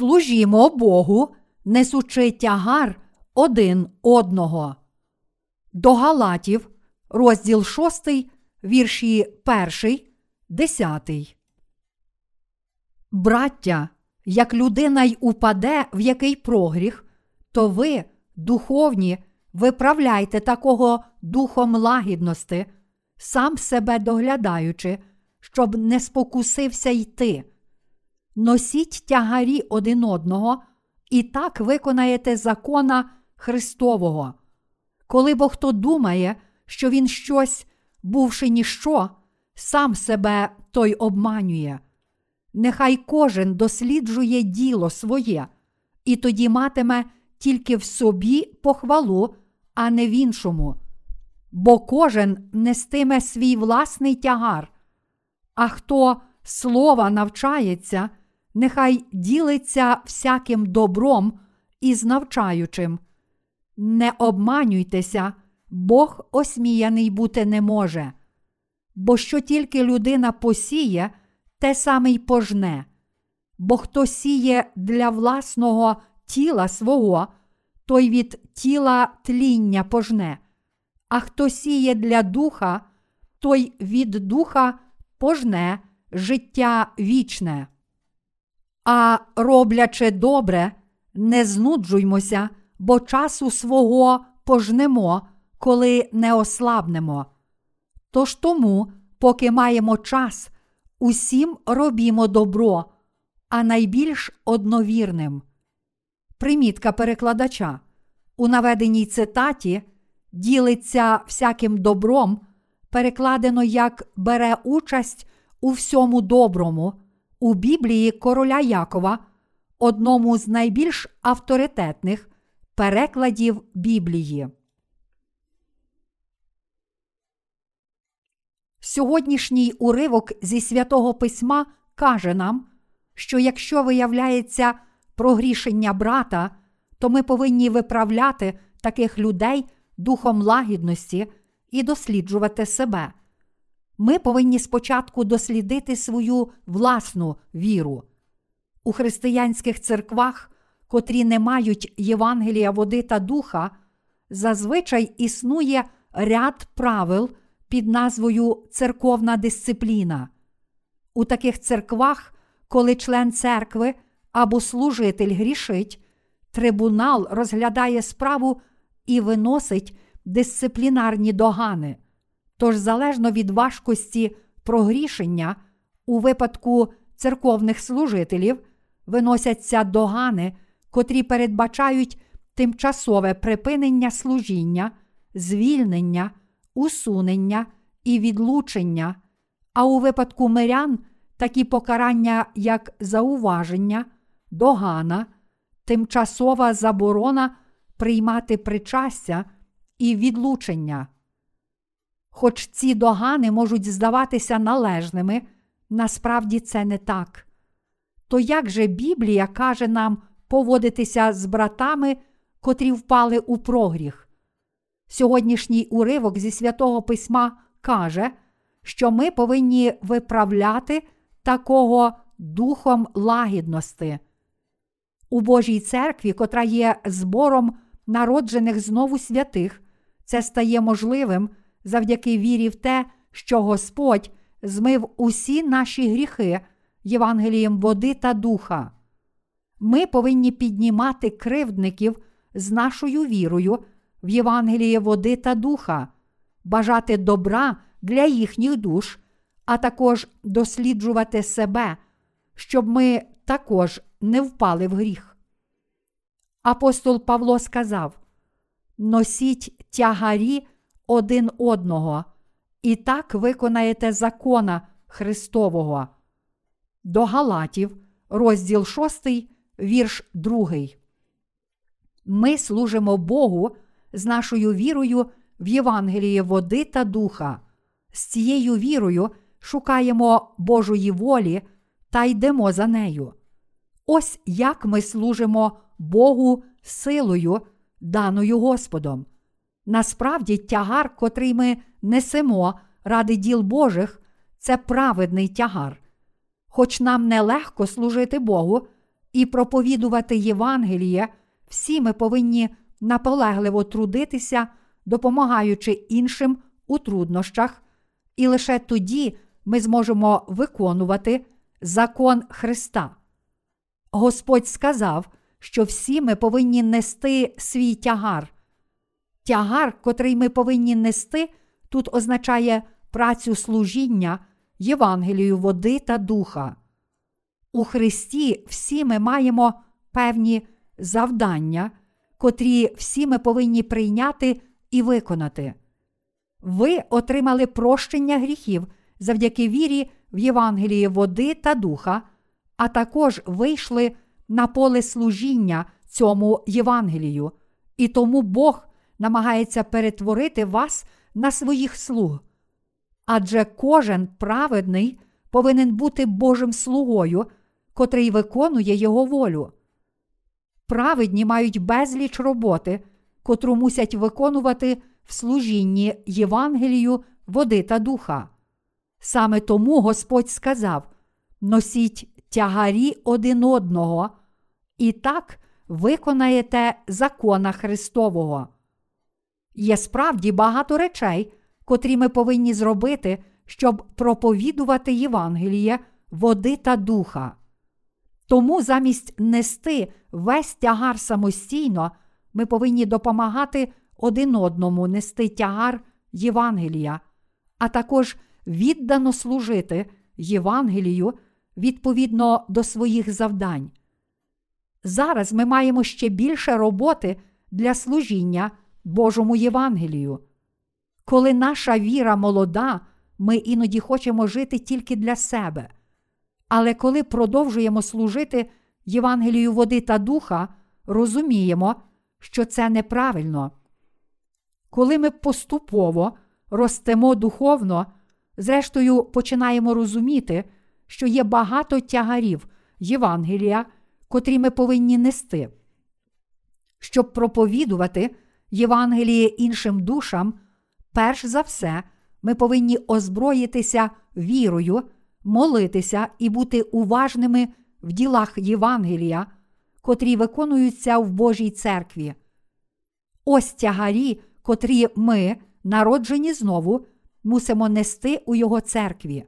Служімо Богу, несучи тягар один одного. До Галатів, розділ 6, вірші 1, 10. Браття, як людина й упаде в який прогріх, то ви, духовні, виправляйте такого духом лагідності, сам себе доглядаючи, щоб не спокусився йти. Носіть тягарі один одного і так виконаєте закона Христового. Коли бо хто думає, що він щось, бувши ніщо, сам себе той обманює. Нехай кожен досліджує діло своє, і тоді матиме тільки в собі похвалу, а не в іншому. Бо кожен нестиме свій власний тягар, а хто слова навчається, нехай ділиться всяким добром із навчаючим. Не обманюйтеся, Бог осміяний бути не може. Бо що тільки людина посіє, те саме й пожне. Бо хто сіє для власного тіла свого, той від тіла тління пожне, а хто сіє для духа, той від духа пожне життя вічне. А роблячи добре, не знуджуймося, бо часу свого пожнемо, коли не ослабнемо. Тож тому, поки маємо час, усім робімо добро, а найбільш одновірним. Примітка перекладача. У наведеній цитаті ділиться всяким добром, перекладено як бере участь у всьому доброму у Біблії короля Якова, одному з найбільш авторитетних перекладів Біблії. Сьогоднішній уривок зі святого письма каже нам, що якщо виявляється прогрішення брата, то ми повинні виправляти таких людей духом лагідності і досліджувати себе. Ми повинні спочатку дослідити свою власну віру. У християнських церквах, котрі не мають Євангелія води та духа, зазвичай існує ряд правил під назвою церковна дисципліна. У таких церквах, коли член церкви або служитель грішить, трибунал розглядає справу і виносить дисциплінарні догани. Тож, залежно від важкості прогрішення, у випадку церковних служителів виносяться догани, котрі передбачають тимчасове припинення служіння, звільнення, усунення і відлучення, а у випадку мирян такі покарання, як зауваження, догана, тимчасова заборона приймати причастя і відлучення. Хоч ці догани можуть здаватися належними, насправді це не так. То як же Біблія каже нам поводитися з братами, котрі впали у прогріх? Сьогоднішній уривок зі святого письма каже, що ми повинні виправляти такого духом лагідності. У Божій церкві, котра є збором народжених знову святих, це стає можливим завдяки вірі в те, що Господь змив усі наші гріхи Євангелієм води та духа. Ми повинні піднімати кривдників з нашою вірою в Євангеліє води та духа, бажати добра для їхніх душ, а також досліджувати себе, щоб ми також не впали в гріх. Апостол Павло сказав: Носіть тягарі один одного, і так виконаєте закона Христового. До Галатів, розділ 6, вірш 2. Ми служимо Богу з нашою вірою в Євангеліє води та духа. З цією вірою шукаємо Божої волі та йдемо за нею. Ось як ми служимо Богу силою, даною Господом. Насправді, тягар, котрий ми несемо ради діл Божих, це праведний тягар. Хоч нам нелегко служити Богу, і проповідувати Євангеліє, всі ми повинні наполегливо трудитися, допомагаючи іншим у труднощах, і лише тоді ми зможемо виконувати закон Христа. Господь сказав, що всі ми повинні нести свій тягар. Тягар, котрий ми повинні нести, тут означає працю служіння, Євангелію води та духа. У Христі всі ми маємо певні завдання, котрі всі ми повинні прийняти і виконати. Ви отримали прощення гріхів завдяки вірі в Євангелії води та духа, а також вийшли на поле служіння цьому Євангелію, і тому Бог намагається перетворити вас на своїх слуг. Адже кожен праведний повинен бути Божим слугою, котрий виконує Його волю. Праведні мають безліч роботи, котру мусять виконувати в служінні Євангелію, води та духа. Саме тому Господь сказав: носіть тягарі один одного, і так виконаєте закона Христового. Є справді багато речей, котрі ми повинні зробити, щоб проповідувати Євангеліє, води та духа. Тому замість нести весь тягар самостійно, ми повинні допомагати один одному нести тягар Євангелія, а також віддано служити Євангелію відповідно до своїх завдань. Зараз ми маємо ще більше роботи для служіння Божому Євангелію. Коли наша віра молода, ми іноді хочемо жити тільки для себе. Але коли продовжуємо служити Євангелію води та духа, розуміємо, що це неправильно. Коли ми поступово ростемо духовно, зрештою починаємо розуміти, що є багато тягарів Євангелія, котрі ми повинні нести. Щоб проповідувати Євангеліє іншим душам, перш за все, ми повинні озброїтися вірою, молитися і бути уважними в ділах Євангелія, котрі виконуються в Божій церкві. Ось тягарі, котрі ми, народжені знову, мусимо нести у Його церкві.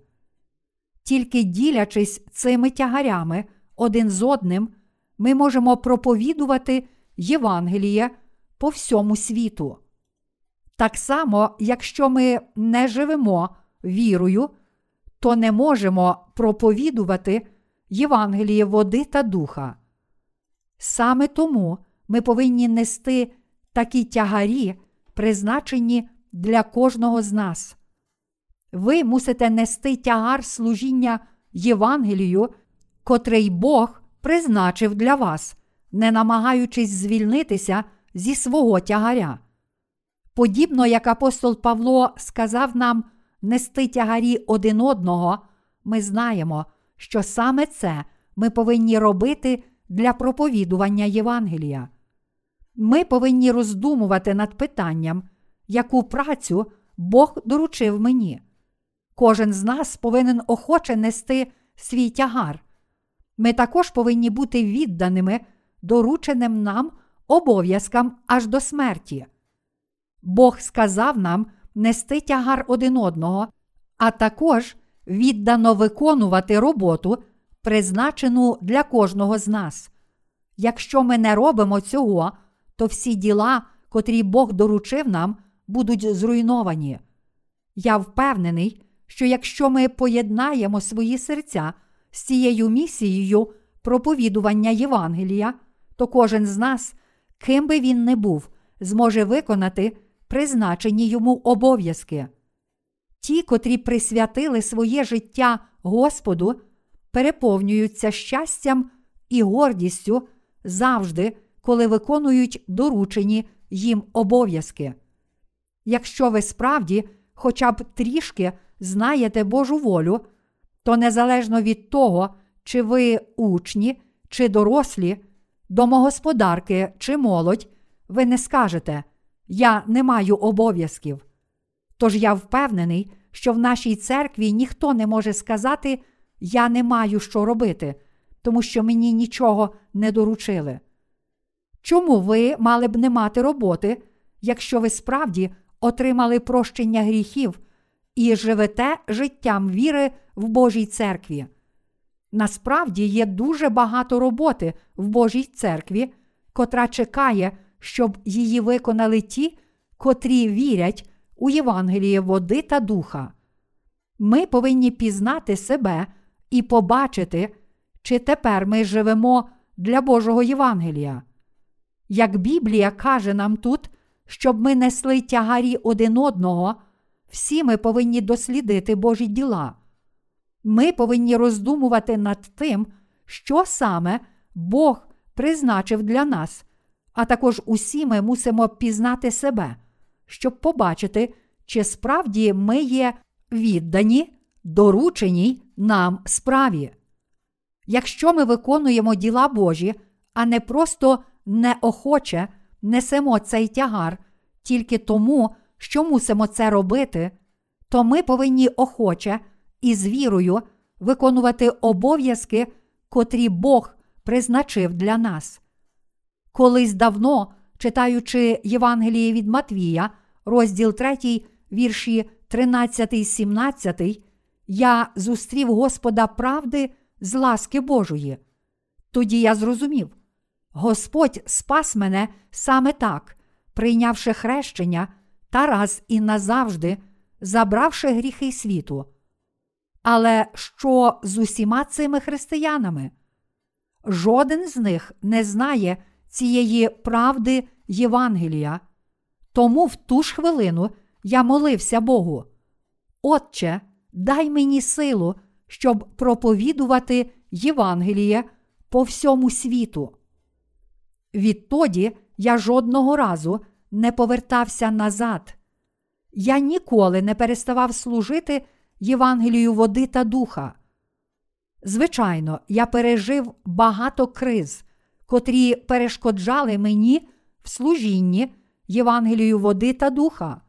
Тільки ділячись цими тягарями один з одним, ми можемо проповідувати Євангеліє по всьому світу. Так само, якщо ми не живемо вірою, то не можемо проповідувати Євангеліє води та духа. Саме тому ми повинні нести такі тягарі, призначені для кожного з нас. Ви мусите нести тягар служіння Євангелію, котрий Бог призначив для вас, не намагаючись звільнитися зі свого тягаря. Подібно як апостол Павло сказав нам нести тягарі один одного, ми знаємо, що саме це ми повинні робити для проповідування Євангелія. Ми повинні роздумувати над питанням, яку працю Бог доручив мені. Кожен з нас повинен охоче нести свій тягар. Ми також повинні бути відданими дорученим нам обов'язкам аж до смерті. Бог сказав нам нести тягар один одного, а також віддано виконувати роботу, призначену для кожного з нас. Якщо ми не робимо цього, то всі діла, котрі Бог доручив нам, будуть зруйновані. Я впевнений, що якщо ми поєднаємо свої серця з цією місією проповідування Євангелія, то кожен з нас, ким би він не був, зможе виконати призначені йому обов'язки. Ті, котрі присвятили своє життя Господу, переповнюються щастям і гордістю завжди, коли виконують доручені їм обов'язки. Якщо ви справді хоча б трішки знаєте Божу волю, то незалежно від того, чи ви учні, чи дорослі, домогосподарки чи молодь, ви не скажете Я не маю обов'язків. Тож я впевнений, що в нашій церкві ніхто не може сказати Я не маю що робити, тому що мені нічого не доручили. Чому ви мали б не мати роботи, якщо ви справді отримали прощення гріхів і живете життям віри в Божій церкві? Насправді є дуже багато роботи в Божій церкві, котра чекає, щоб її виконали ті, котрі вірять у Євангеліє води та духа. Ми повинні пізнати себе і побачити, чи тепер ми живемо для Божого Євангелія. Як Біблія каже нам тут, щоб ми несли тягарі один одного, всі ми повинні дослідити Божі діла. Ми повинні роздумувати над тим, що саме Бог призначив для нас, а також усі ми мусимо пізнати себе, щоб побачити, чи справді ми є віддані, дорученій нам справі. Якщо ми виконуємо діла Божі, а не просто неохоче несемо цей тягар тільки тому, що мусимо це робити, то ми повинні охоче і з вірою виконувати обов'язки, котрі Бог призначив для нас. Колись давно, читаючи Євангеліє від Матвія, розділ 3, вірші 13, 17, я зустрів Господа правди з ласки Божої. Тоді я зрозумів, Господь спас мене саме так, прийнявши хрещення та раз і назавжди, забравши гріхи світу. Але що з усіма цими християнами? Жоден з них не знає цієї правди Євангелія. Тому в ту ж хвилину я молився Богу. Отче, дай мені силу, щоб проповідувати Євангеліє по всьому світу. Відтоді я жодного разу не повертався назад. Я ніколи не переставав служити Євангелію води та духа. Звичайно, я пережив багато криз, котрі перешкоджали мені в служінні Євангелію води та духа,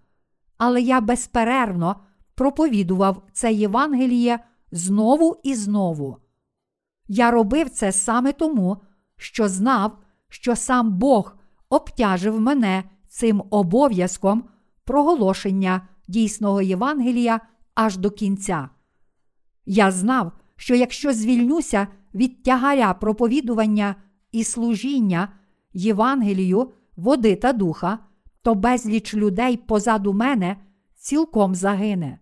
але я безперервно проповідував це Євангеліє знову і знову. Я робив це саме тому, що знав, що сам Бог обтяжив мене цим обов'язком проголошення дійсного Євангелія аж до кінця. Я знав, що якщо звільнюся від тягаря проповідування і служіння Євангелію, води та духа, то безліч людей позаду мене цілком загине.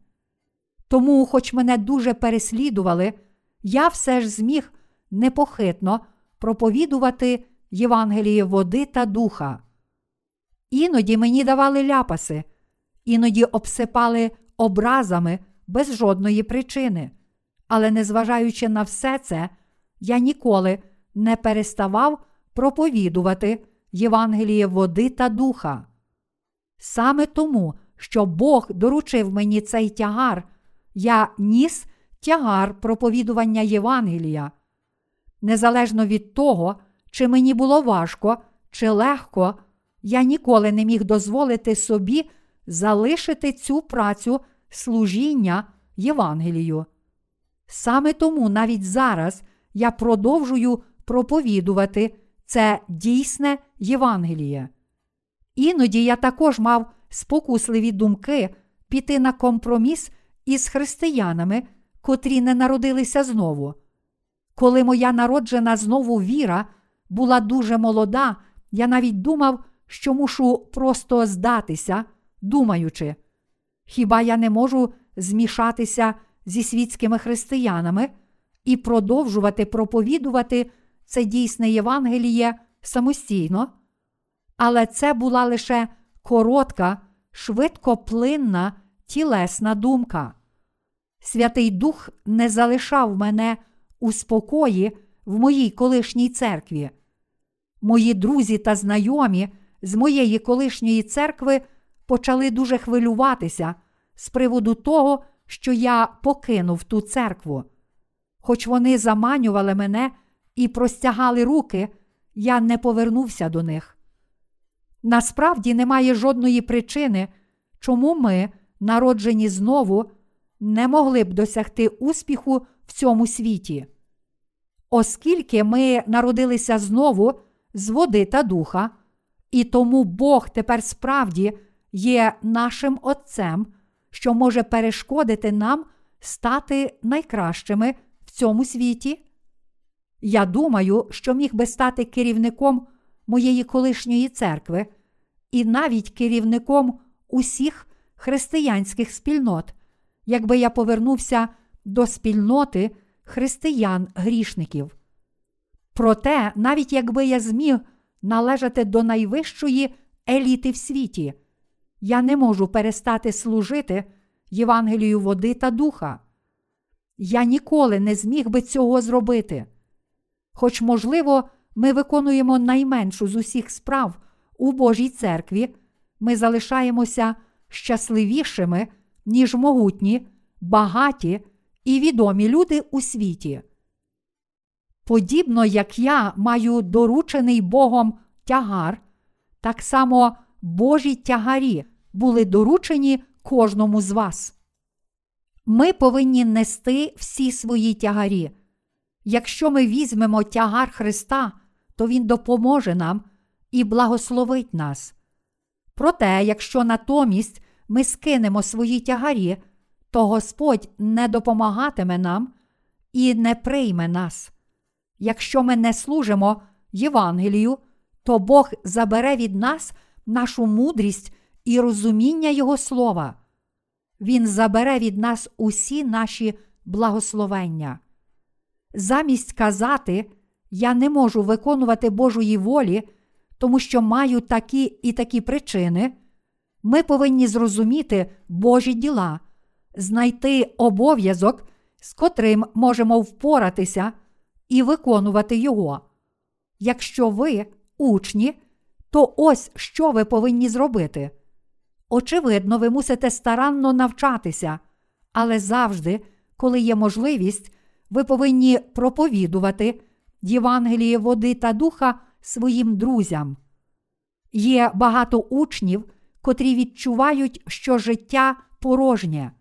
Тому, хоч мене дуже переслідували, я все ж зміг непохитно проповідувати Євангеліє води та духа. Іноді мені давали ляпаси, іноді обсипали образами без жодної причини. Але, незважаючи на все це, я ніколи не переставав проповідувати Євангеліє води та духа. Саме тому, що Бог доручив мені цей тягар, я ніс тягар проповідування Євангелія. Незалежно від того, чи мені було важко чи легко, я ніколи не міг дозволити собі залишити цю працю служіння Євангелію. Саме тому навіть зараз я продовжую проповідувати це дійсне Євангеліє. Іноді я також мав спокусливі думки піти на компроміс із християнами, котрі не народилися знову. Коли моя народжена знову віра була дуже молода, я навіть думав, що мушу просто здатися, думаючи, хіба я не можу змішатися зі світськими християнами і продовжувати проповідувати це дійсне Євангеліє самостійно? Але це була лише коротка, швидкоплинна, тілесна думка. Святий Дух не залишав мене у спокої в моїй колишній церкві. Мої друзі та знайомі з моєї колишньої церкви почали дуже хвилюватися з приводу того, що я покинув ту церкву. Хоч вони заманювали мене і простягали руки, я не повернувся до них. Насправді немає жодної причини, чому ми, народжені знову, не могли б досягти успіху в цьому світі. Оскільки ми народилися знову з води та духа, і тому Бог тепер справді є нашим Отцем, що може перешкодити нам стати найкращими в цьому світі. Я думаю, що міг би стати керівником моєї колишньої церкви і навіть керівником усіх християнських спільнот, якби я повернувся до спільноти християн-грішників. Проте, навіть якби я зміг належати до найвищої еліти в світі, я не можу перестати служити Євангелію води та духа. Я ніколи не зміг би цього зробити. Хоч, можливо, ми виконуємо найменшу з усіх справ у Божій церкві, ми залишаємося щасливішими, ніж могутні, багаті і відомі люди у світі. Подібно як я маю доручений Богом тягар, так само Божі тягарі були доручені кожному з вас. Ми повинні нести всі свої тягарі. Якщо ми візьмемо тягар Христа, то Він допоможе нам і благословить нас. Проте, якщо натомість ми скинемо свої тягарі, то Господь не допомагатиме нам і не прийме нас. Якщо ми не служимо Євангелію, то Бог забере від нас нашу мудрість і розуміння Його слова. Він забере від нас усі наші благословення. Замість казати, я не можу виконувати Божої волі, тому що маю такі і такі причини, ми повинні зрозуміти Божі діла, знайти обов'язок, з котрим можемо впоратися і виконувати його. Якщо ви учні, то ось що ви повинні зробити. Очевидно, ви мусите старанно навчатися, але завжди, коли є можливість, ви повинні проповідувати Євангеліє води та духа своїм друзям. Є багато учнів, котрі відчувають, що життя порожнє.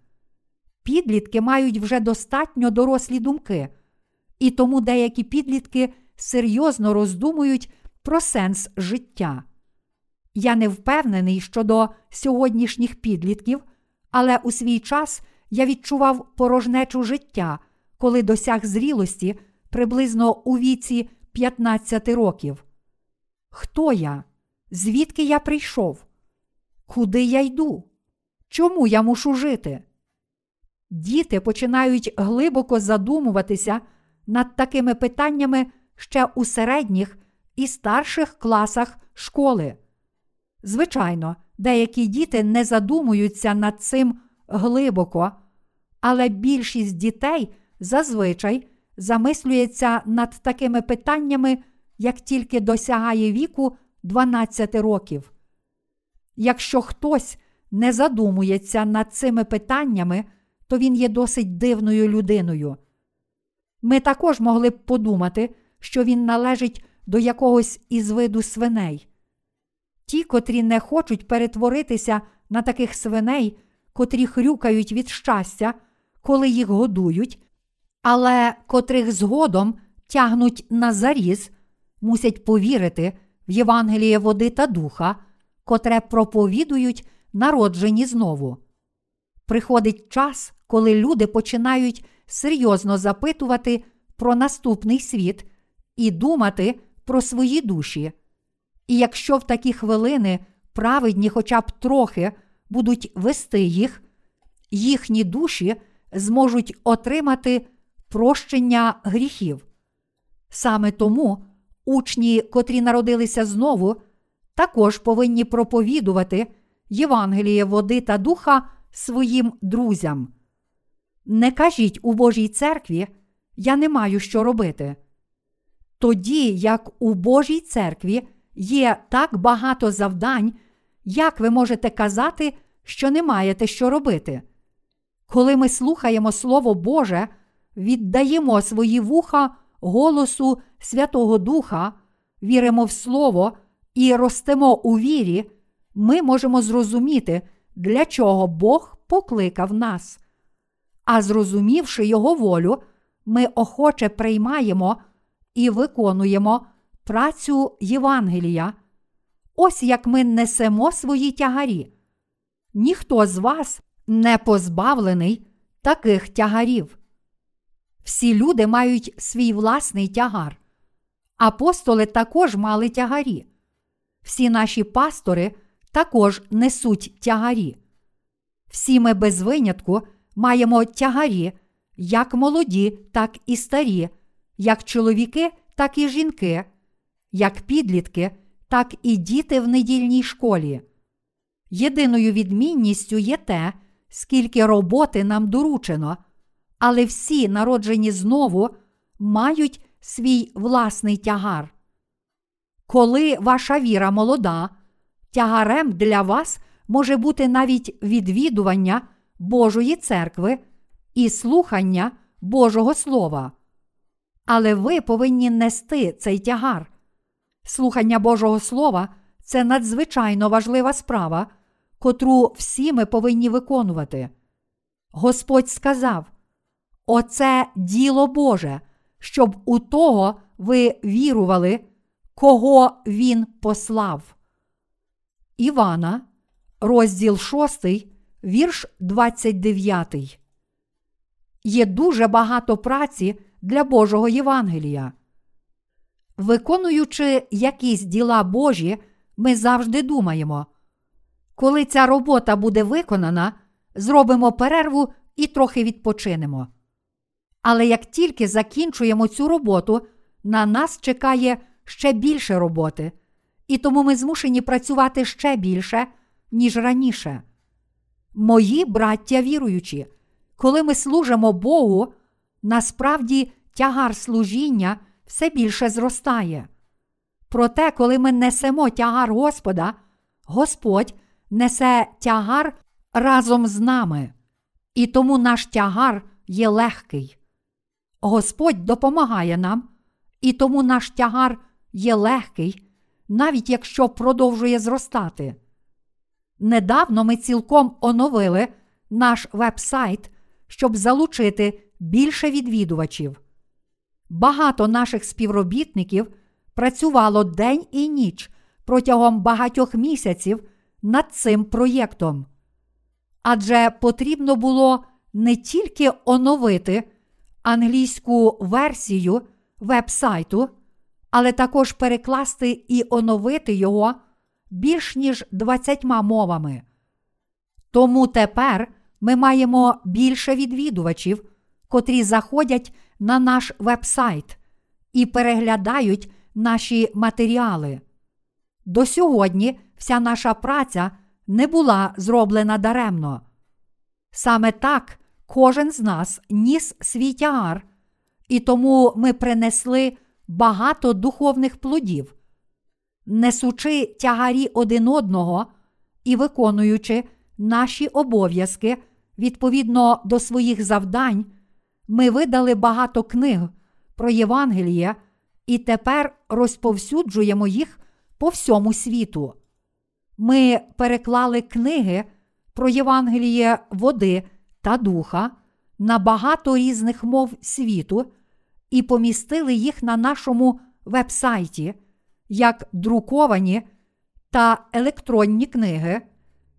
Підлітки мають вже достатньо дорослі думки, і тому деякі підлітки серйозно роздумують про сенс життя. Я не впевнений щодо сьогоднішніх підлітків, але у свій час я відчував порожнечу життя, коли досяг зрілості приблизно у віці 15 років. Хто я? Звідки я прийшов? Куди я йду? Чому я мушу жити? Діти починають глибоко задумуватися над такими питаннями ще у середніх і старших класах школи. Звичайно, деякі діти не задумуються над цим глибоко, але більшість дітей зазвичай замислюється над такими питаннями, як тільки досягає віку 12 років. Якщо хтось не задумується над цими питаннями, то він є досить дивною людиною. Ми також могли б подумати, що він належить до якогось із виду свиней. Ті, котрі не хочуть перетворитися на таких свиней, котрі хрюкають від щастя, коли їх годують, але котрих згодом тягнуть на заріз, мусять повірити в Євангеліє води та духа, котре проповідують народжені знову. Приходить час, коли люди починають серйозно запитувати про наступний світ і думати про свої душі. І якщо в такі хвилини праведні хоча б трохи будуть вести їх, їхні душі зможуть отримати прощення гріхів. Саме тому учні, котрі народилися знову, також повинні проповідувати Євангеліє води та духа своїм друзям. Не кажіть у Божій церкві, я не маю що робити. Тоді, як у Божій церкві є так багато завдань, як ви можете казати, що не маєте що робити? Коли ми слухаємо Слово Боже, віддаємо свої вуха голосу Святого Духа, віримо в Слово і ростемо у вірі, ми можемо зрозуміти, для чого Бог покликав нас. А зрозумівши Його волю, ми охоче приймаємо і виконуємо працю Євангелія, ось як ми несемо свої тягарі. Ніхто з вас не позбавлений таких тягарів. Всі люди мають свій власний тягар. Апостоли також мали тягарі. Всі наші пастори також несуть тягарі. Всі ми без винятку маємо тягарі, як молоді, так і старі, як чоловіки, так і жінки, як підлітки, так і діти в недільній школі. Єдиною відмінністю є те, скільки роботи нам доручено, але всі, народжені знову, мають свій власний тягар. Коли ваша віра молода, тягарем для вас може бути навіть відвідування Божої церкви і слухання Божого Слова. Але ви повинні нести цей тягар. Слухання Божого Слова це надзвичайно важлива справа, котру всі ми повинні виконувати. Господь сказав: Оце діло Боже, щоб у того ви вірували, кого Він послав. Івана, розділ 6, вірш 29. Є дуже багато праці для Божого Євангелія. Виконуючи якісь діла Божі, ми завжди думаємо. Коли ця робота буде виконана, зробимо перерву і трохи відпочинемо. Але як тільки закінчуємо цю роботу, на нас чекає ще більше роботи, і тому ми змушені працювати ще більше, ніж раніше. Мої браття віруючі, коли ми служимо Богу, насправді тягар служіння все більше зростає. Проте, коли ми несемо тягар Господа, Господь несе тягар разом з нами, і тому наш тягар є легкий. Господь допомагає нам, і тому наш тягар є легкий, навіть якщо продовжує зростати. Недавно ми цілком оновили наш веб-сайт, щоб залучити більше відвідувачів. Багато наших співробітників працювало день і ніч протягом багатьох місяців над цим проєктом. Адже потрібно було не тільки оновити англійську версію веб-сайту, але також перекласти і оновити його більш ніж 20 мовами. Тому тепер ми маємо більше відвідувачів, котрі заходять на наш веб-сайт і переглядають наші матеріали. До сьогодні вся наша праця не була зроблена даремно. Саме так кожен з нас ніс свій тягар, і тому ми принесли багато духовних плодів, несучи тягарі один одного і виконуючи наші обов'язки відповідно до своїх завдань, ми видали багато книг про Євангеліє і тепер розповсюджуємо їх по всьому світу. Ми переклали книги про Євангеліє води та духа на багато різних мов світу і помістили їх на нашому вебсайті як друковані та електронні книги,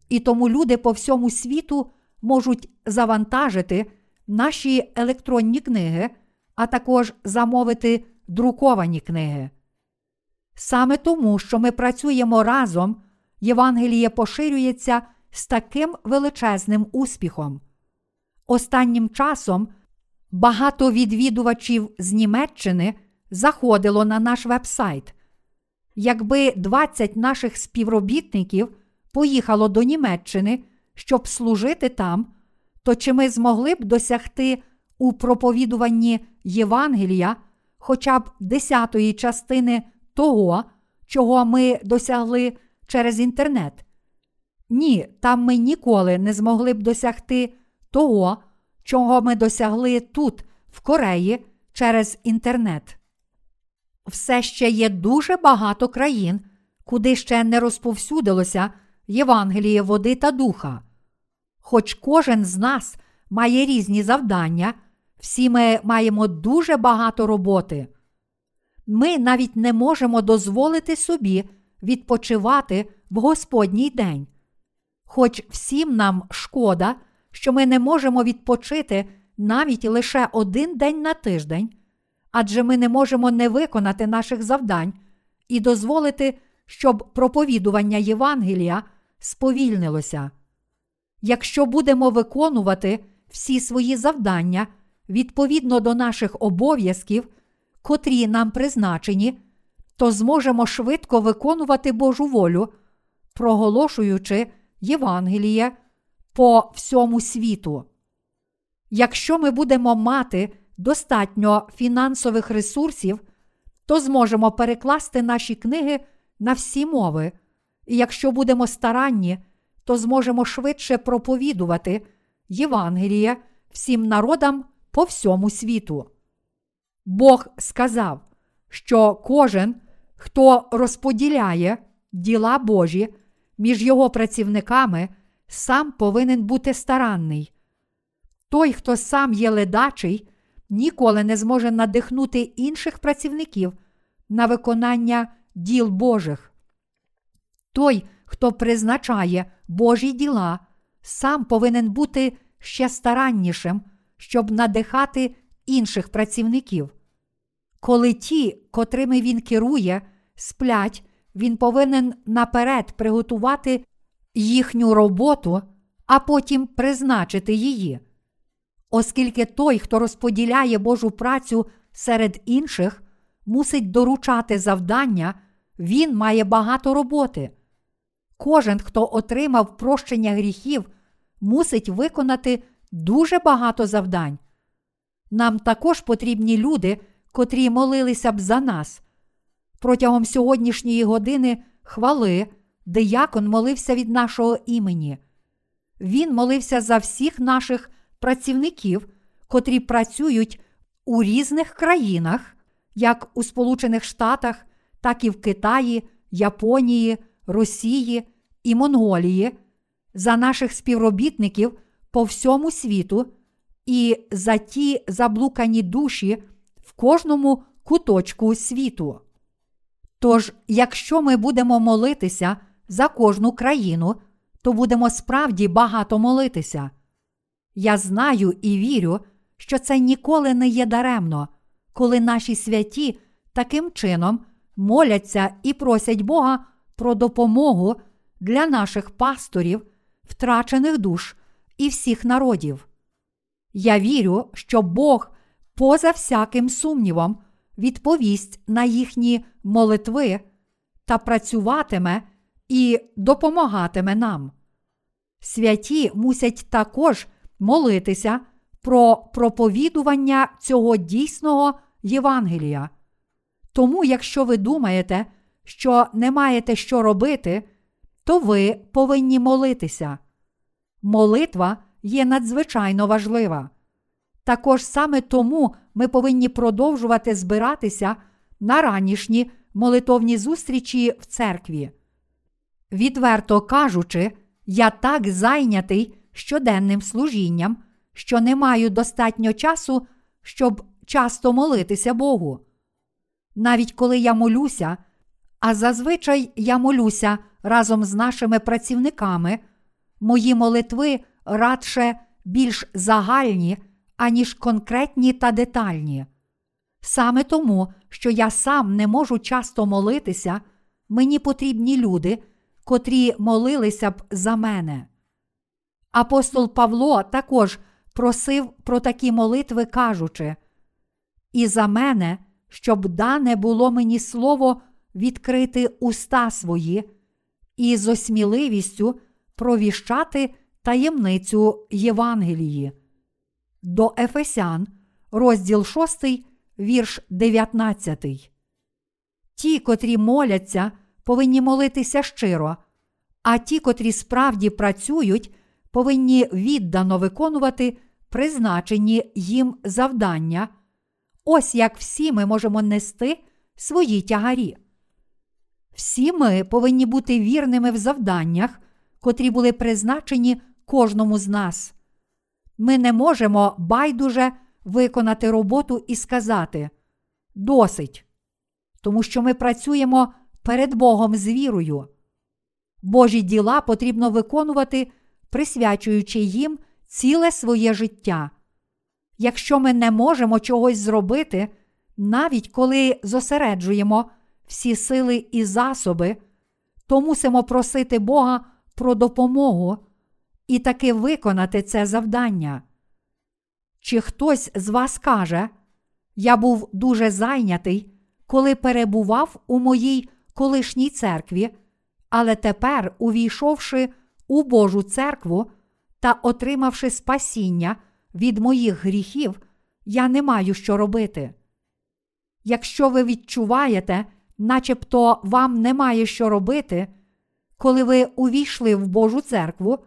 і тому люди по всьому світу можуть завантажити наші електронні книги, а також замовити друковані книги. Саме тому, що ми працюємо разом, Євангеліє поширюється з таким величезним успіхом. Останнім часом багато відвідувачів з Німеччини заходило на наш вебсайт. Якби 20 наших співробітників поїхало до Німеччини, щоб служити там, то чи ми змогли б досягти у проповідуванні Євангелія хоча б десятої частини того, чого ми досягли через інтернет? Ні, там ми ніколи не змогли б досягти того, чого ми досягли тут, в Кореї, через інтернет. Все ще є дуже багато країн, куди ще не розповсюдилося Євангеліє води та духа. Хоч кожен з нас має різні завдання, всі ми маємо дуже багато роботи. ми навіть не можемо дозволити собі відпочивати в Господній день. Хоч всім нам шкода, що ми не можемо відпочити навіть лише один день на тиждень, адже ми не можемо не виконати наших завдань і дозволити, щоб проповідування Євангелія сповільнилося. Якщо будемо виконувати всі свої завдання відповідно до наших обов'язків, котрі нам призначені, то зможемо швидко виконувати Божу волю, проголошуючи Євангеліє по всьому світу. Якщо ми будемо мати достатньо фінансових ресурсів, то зможемо перекласти наші книги на всі мови, і якщо будемо старанні, то зможемо швидше проповідувати Євангеліє всім народам по всьому світу. Бог сказав, що кожен, хто розподіляє діла Божі між його працівниками, сам повинен бути старанний. Той, хто сам є ледачий, ніколи не зможе надихнути інших працівників на виконання діл Божих. Той, хто призначає Божі діла, сам повинен бути ще стараннішим, щоб надихати інших працівників. Коли ті, котрими він керує, сплять, він повинен наперед приготувати їхню роботу, а потім призначити її. Оскільки той, хто розподіляє Божу працю серед інших, мусить доручати завдання, він має багато роботи. Кожен, хто отримав прощення гріхів, мусить виконати дуже багато завдань. Нам також потрібні люди, котрі молилися б за нас. Протягом сьогоднішньої години хвали диякон молився від нашого імені. Він молився за всіх наших працівників, котрі працюють у різних країнах, як у Сполучених Штатах, так і в Китаї, Японії, Росії і Монголії, за наших співробітників по всьому світу і за ті заблукані душі в кожному куточку світу. Тож, якщо ми будемо молитися за кожну країну, то будемо справді багато молитися. Я знаю і вірю, що це ніколи не є даремно, коли наші святі таким чином моляться і просять Бога про допомогу для наших пасторів, втрачених душ і всіх народів. Я вірю, що Бог, поза всяким сумнівом, відповість на їхні молитви та працюватиме і допомагатиме нам. Святі мусять також молитися про проповідування цього дійсного Євангелія. Тому, якщо ви думаєте, що не маєте що робити, то ви повинні молитися. Молитва є надзвичайно важлива. Також саме тому ми повинні продовжувати збиратися на ранішні молитовні зустрічі в церкві. Відверто кажучи, я так зайнятий щоденним служінням, що не маю достатньо часу, щоб часто молитися Богу. Навіть коли я молюся, а зазвичай я молюся разом з нашими працівниками, мої молитви радше більш загальні, аніж конкретні та детальні. Саме тому, що я сам не можу часто молитися, мені потрібні люди, котрі молилися б за мене. Апостол Павло також просив про такі молитви, кажучи: І за мене, щоб дане було мені слово відкрити уста свої, і з осміливістю провіщати таємницю Євангелії. До Ефесян, розділ 6, вірш 19. Ті, котрі моляться, повинні молитися щиро, а ті, котрі справді працюють, повинні віддано виконувати призначені їм завдання. Ось як всі ми можемо нести свої тягарі. Всі ми повинні бути вірними в завданнях, котрі були призначені кожному з нас. Ми не можемо байдуже виконати роботу і сказати Досить. тому що ми працюємо перед Богом з вірою. Божі діла потрібно виконувати, присвячуючи їм ціле своє життя. Якщо ми не можемо чогось зробити, навіть коли зосереджуємо всі сили і засоби, то мусимо просити Бога про допомогу і таки виконати це завдання. Чи хтось з вас каже, я був дуже зайнятий, коли перебував у моїй колишній церкві, але тепер, увійшовши у Божу церкву та отримавши спасіння від моїх гріхів, я не маю що робити. Якщо ви відчуваєте, начебто вам немає що робити, коли ви увійшли в Божу церкву,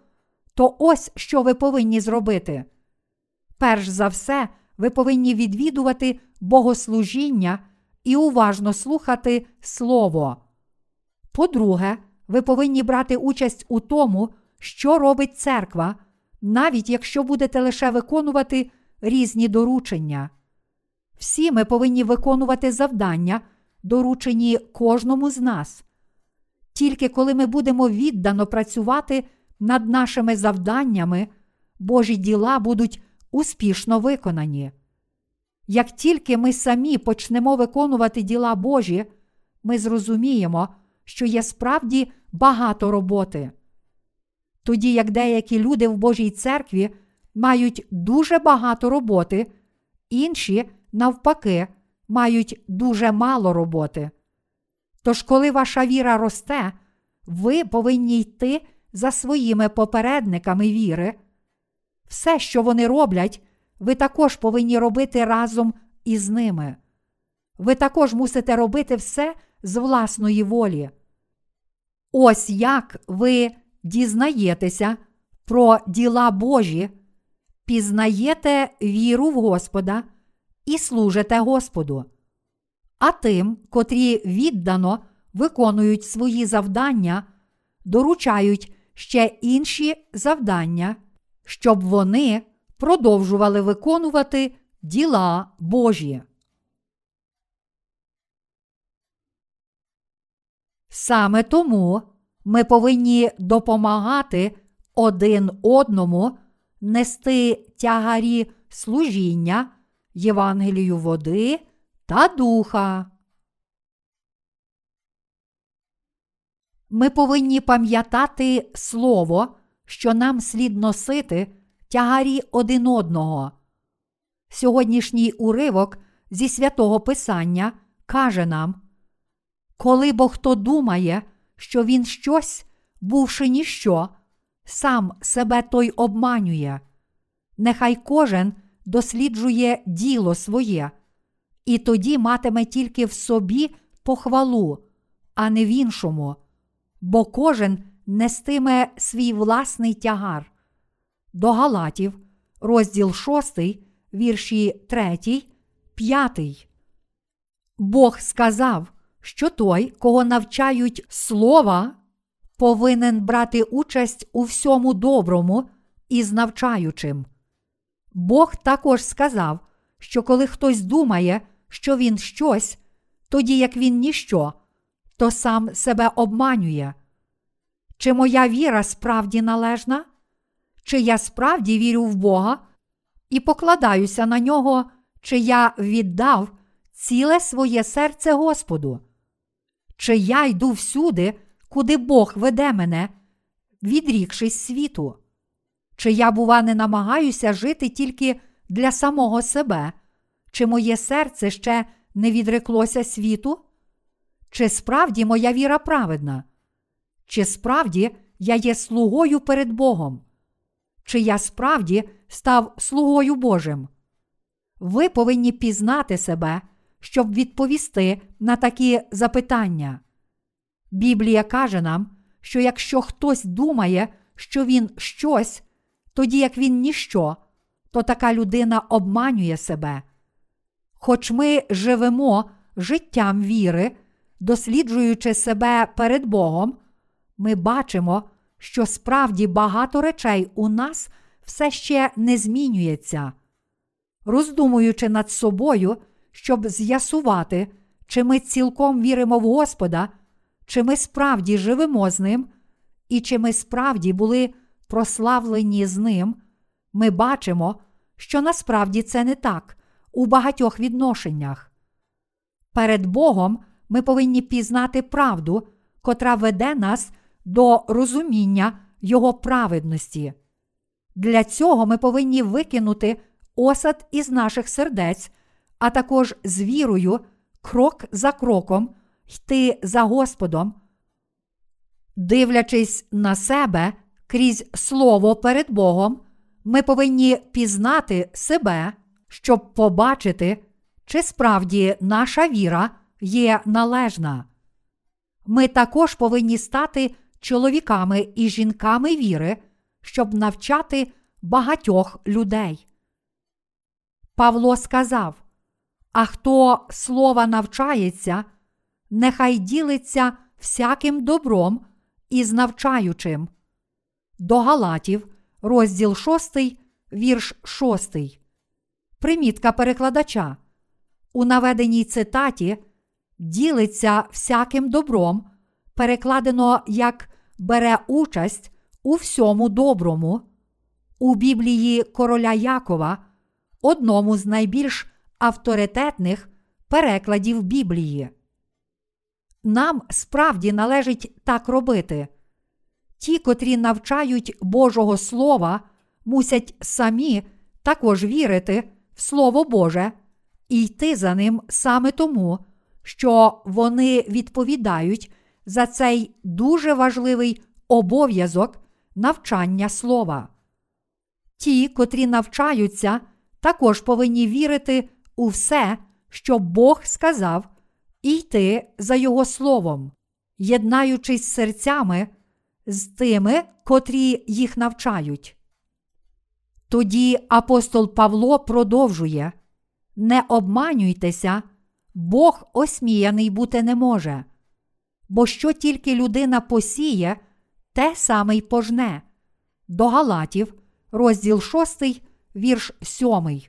то ось що ви повинні зробити. Перш за все, ви повинні відвідувати богослужіння і уважно слухати Слово. По-друге, ви повинні брати участь у тому, що робить церква, навіть якщо будете лише виконувати різні доручення. Всі ми повинні виконувати завдання, доручені кожному з нас. Тільки коли ми будемо віддано працювати над нашими завданнями, Божі діла будуть успішно виконані. Як тільки ми самі почнемо виконувати діла Божі, ми зрозуміємо, що є справді багато роботи. Тоді як деякі люди в Божій церкві мають дуже багато роботи, інші, навпаки, мають дуже мало роботи. Тож, коли ваша віра росте, ви повинні йти за своїми попередниками віри. Все, що вони роблять, ви також повинні робити разом із ними. Ви також мусите робити все з власної волі. Ось як ви дізнаєтеся про діла Божі, пізнаєте віру в Господа і служите Господу. А тим, котрі віддано виконують свої завдання, доручають ще інші завдання, щоб вони продовжували виконувати діла Божі. Саме тому ми повинні допомагати один одному нести тягарі служіння, Євангелію води та духа. Ми повинні пам'ятати слово, що нам слід носити тягарі один одного. Сьогоднішній уривок зі святого Писання каже нам, коли бо хто думає, що він щось, бувши ніщо, сам себе той обманює, нехай кожен досліджує діло своє, і тоді матиме тільки в собі похвалу, а не в іншому, бо кожен нестиме свій власний тягар. До Галатів, розділ 6, вірші 3, 5. Бог сказав, що той, кого навчають слова, повинен брати участь у всьому доброму із навчаючим. Бог також сказав, що коли хтось думає, що він щось, тоді як він ніщо, то сам себе обманює. Чи моя віра справді належна? Чи я справді вірю в Бога і покладаюся на нього, чи я віддав ціле своє серце Господу? Чи я йду всюди, куди Бог веде мене, відрікшись світу? Чи я, бува, не намагаюся жити тільки для самого себе, чи моє серце ще не відреклося світу? Чи справді моя віра праведна? Чи справді я є слугою перед Богом? Чи я справді став слугою Божим? Ви повинні пізнати себе, щоб відповісти на такі запитання. Біблія каже нам, що якщо хтось думає, що він щось, тоді як він ніщо, то така людина обманює себе. Хоч ми живемо життям віри, досліджуючи себе перед Богом, ми бачимо, що справді багато речей у нас все ще не змінюється. Роздумуючи над собою, щоб з'ясувати, чи ми цілком віримо в Господа, чи ми справді живемо з Ним, і чи ми справді були прославлені з Ним, ми бачимо, що насправді це не так у багатьох відношеннях. Перед Богом ми повинні пізнати правду, котра веде нас до розуміння Його праведності. Для цього ми повинні викинути осад із наших сердець, а також з вірою, крок за кроком йти за Господом, дивлячись на себе крізь Слово перед Богом, ми повинні пізнати себе, щоб побачити, чи справді наша віра є належна. Ми також повинні стати чоловіками і жінками віри, щоб навчати багатьох людей. Павло сказав: А хто слова навчається, нехай ділиться всяким добром із навчаючим. До Галатів, розділ 6, вірш 6. Примітка перекладача. У наведеній цитаті ділиться всяким добром, перекладено як бере участь у всьому доброму. У Біблії короля Якова, одному з найбільш авторитетних перекладів Біблії. Нам справді належить так робити. Ті, котрі навчають Божого Слова, мусять самі також вірити в Слово Боже і йти за ним саме тому, що вони відповідають за цей дуже важливий обов'язок навчання слова. Ті, котрі навчаються, також повинні вірити у все, що Бог сказав, і йти за Його словом, єднаючись серцями з тими, котрі їх навчають. Тоді апостол Павло продовжує Не обманюйтеся, Бог осміяний бути не може, бо що тільки людина посіє, те саме й пожне. До Галатів, розділ 6, вірш 7.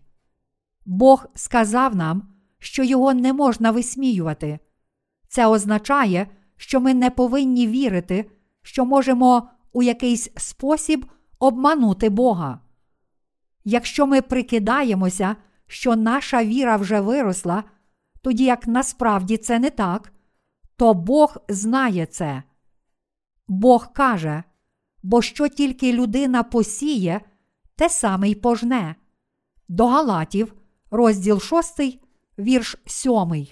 Бог сказав нам, що його не можна висміювати. Це означає, що ми не повинні вірити, що можемо у якийсь спосіб обманути Бога. Якщо ми прикидаємося, що наша віра вже виросла, тоді як насправді це не так, то Бог знає це. Бог каже, бо що тільки людина посіє, те саме й пожне. До Галатів, розділ 6, вірш 7.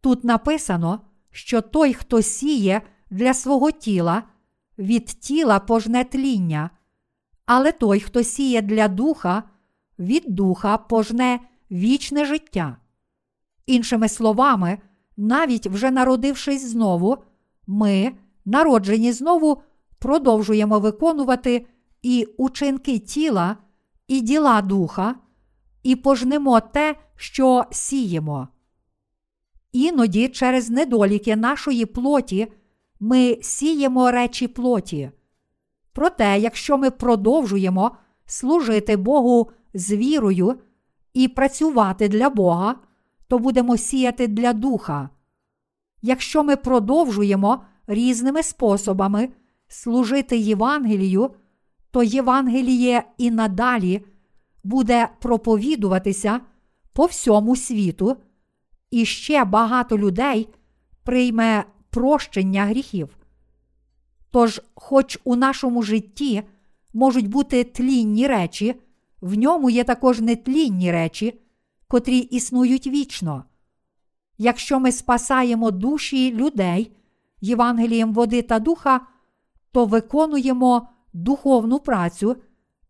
Тут написано, що той, хто сіє для свого тіла, від тіла пожне тління, але той, хто сіє для духа, від духа пожне вічне життя. Іншими словами, навіть вже народившись знову, ми, народжені знову, продовжуємо виконувати і учинки тіла, і діла духа, і пожнемо те, що сіємо. Іноді через недоліки нашої плоті ми сіємо речі плоті. Проте, якщо ми продовжуємо служити Богу з вірою і працювати для Бога, то будемо сіяти для духа. Якщо ми продовжуємо різними способами служити Євангелію, то Євангеліє і надалі буде проповідуватися по всьому світу, і ще багато людей прийме прощення гріхів. Тож, хоч у нашому житті можуть бути тлінні речі, в ньому є також нетлінні речі, котрі існують вічно. Якщо ми спасаємо душі людей Євангелієм води та духа, то виконуємо духовну працю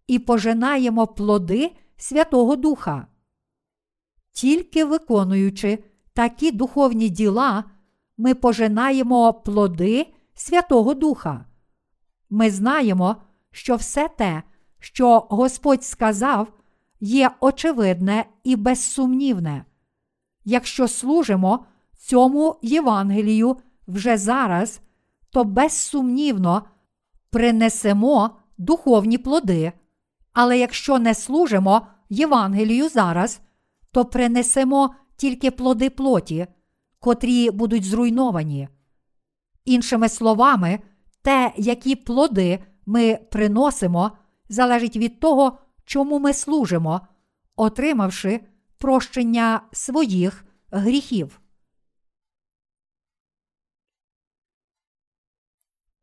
і пожинаємо плоди Святого Духа. Тільки виконуючи такі духовні діла, ми пожинаємо плоди Святого Духа. Ми знаємо, що все те, що Господь сказав, є очевидне і безсумнівне. Якщо служимо цьому Євангелію вже зараз, то безсумнівно принесемо духовні плоди, але якщо не служимо Євангелію зараз, то принесемо тільки плоди плоті, котрі будуть зруйновані. Іншими словами, те, які плоди ми приносимо, залежить від того, чому ми служимо, отримавши прощення своїх гріхів.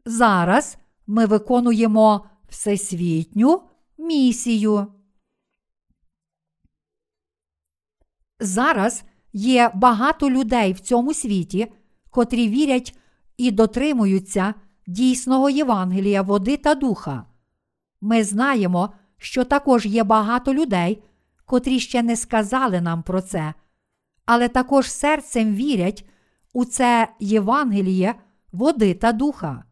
Зараз ми виконуємо всесвітню місію. Зараз є багато людей в цьому світі, котрі вірять і дотримуються дійсного Євангелія, води та духа. Ми знаємо, що також є багато людей, котрі ще не сказали нам про це, але також серцем вірять у це Євангеліє, води та духа.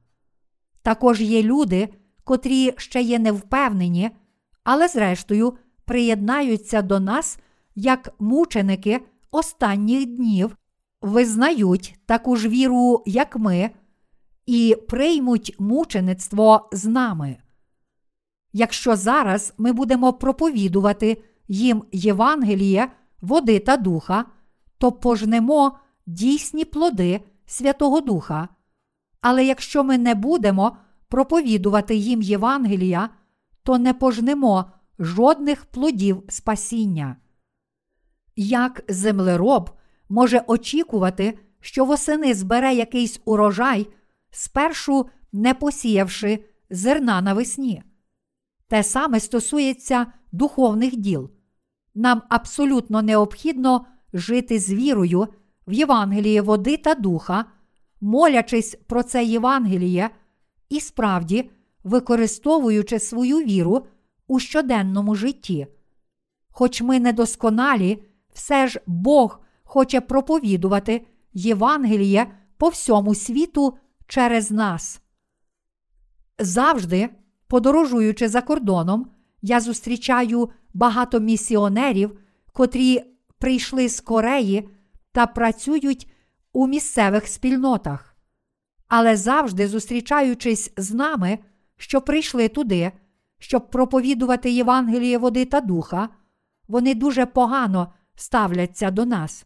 Також є люди, котрі ще є невпевнені, але зрештою приєднаються до нас як мученики останніх днів, визнають таку ж віру, як ми, і приймуть мучеництво з нами. Якщо зараз ми будемо проповідувати їм Євангеліє, води та духа, то пожнемо дійсні плоди Святого Духа. Але якщо ми не будемо проповідувати їм Євангелія, то не пожнемо жодних плодів спасіння. Як землероб може очікувати, що восени збере якийсь урожай, спершу не посіявши зерна навесні? Те саме стосується духовних діл. Нам абсолютно необхідно жити з вірою в Євангеліє води та духа, молячись про це Євангеліє і справді використовуючи свою віру у щоденному житті. Хоч ми недосконалі, все ж Бог хоче проповідувати Євангеліє по всьому світу через нас. Завжди, подорожуючи за кордоном, я зустрічаю багато місіонерів, котрі прийшли з Кореї та працюють у місцевих спільнотах. Але завжди зустрічаючись з нами, що прийшли туди, щоб проповідувати Євангеліє води та духа, вони дуже погано ставляться до нас.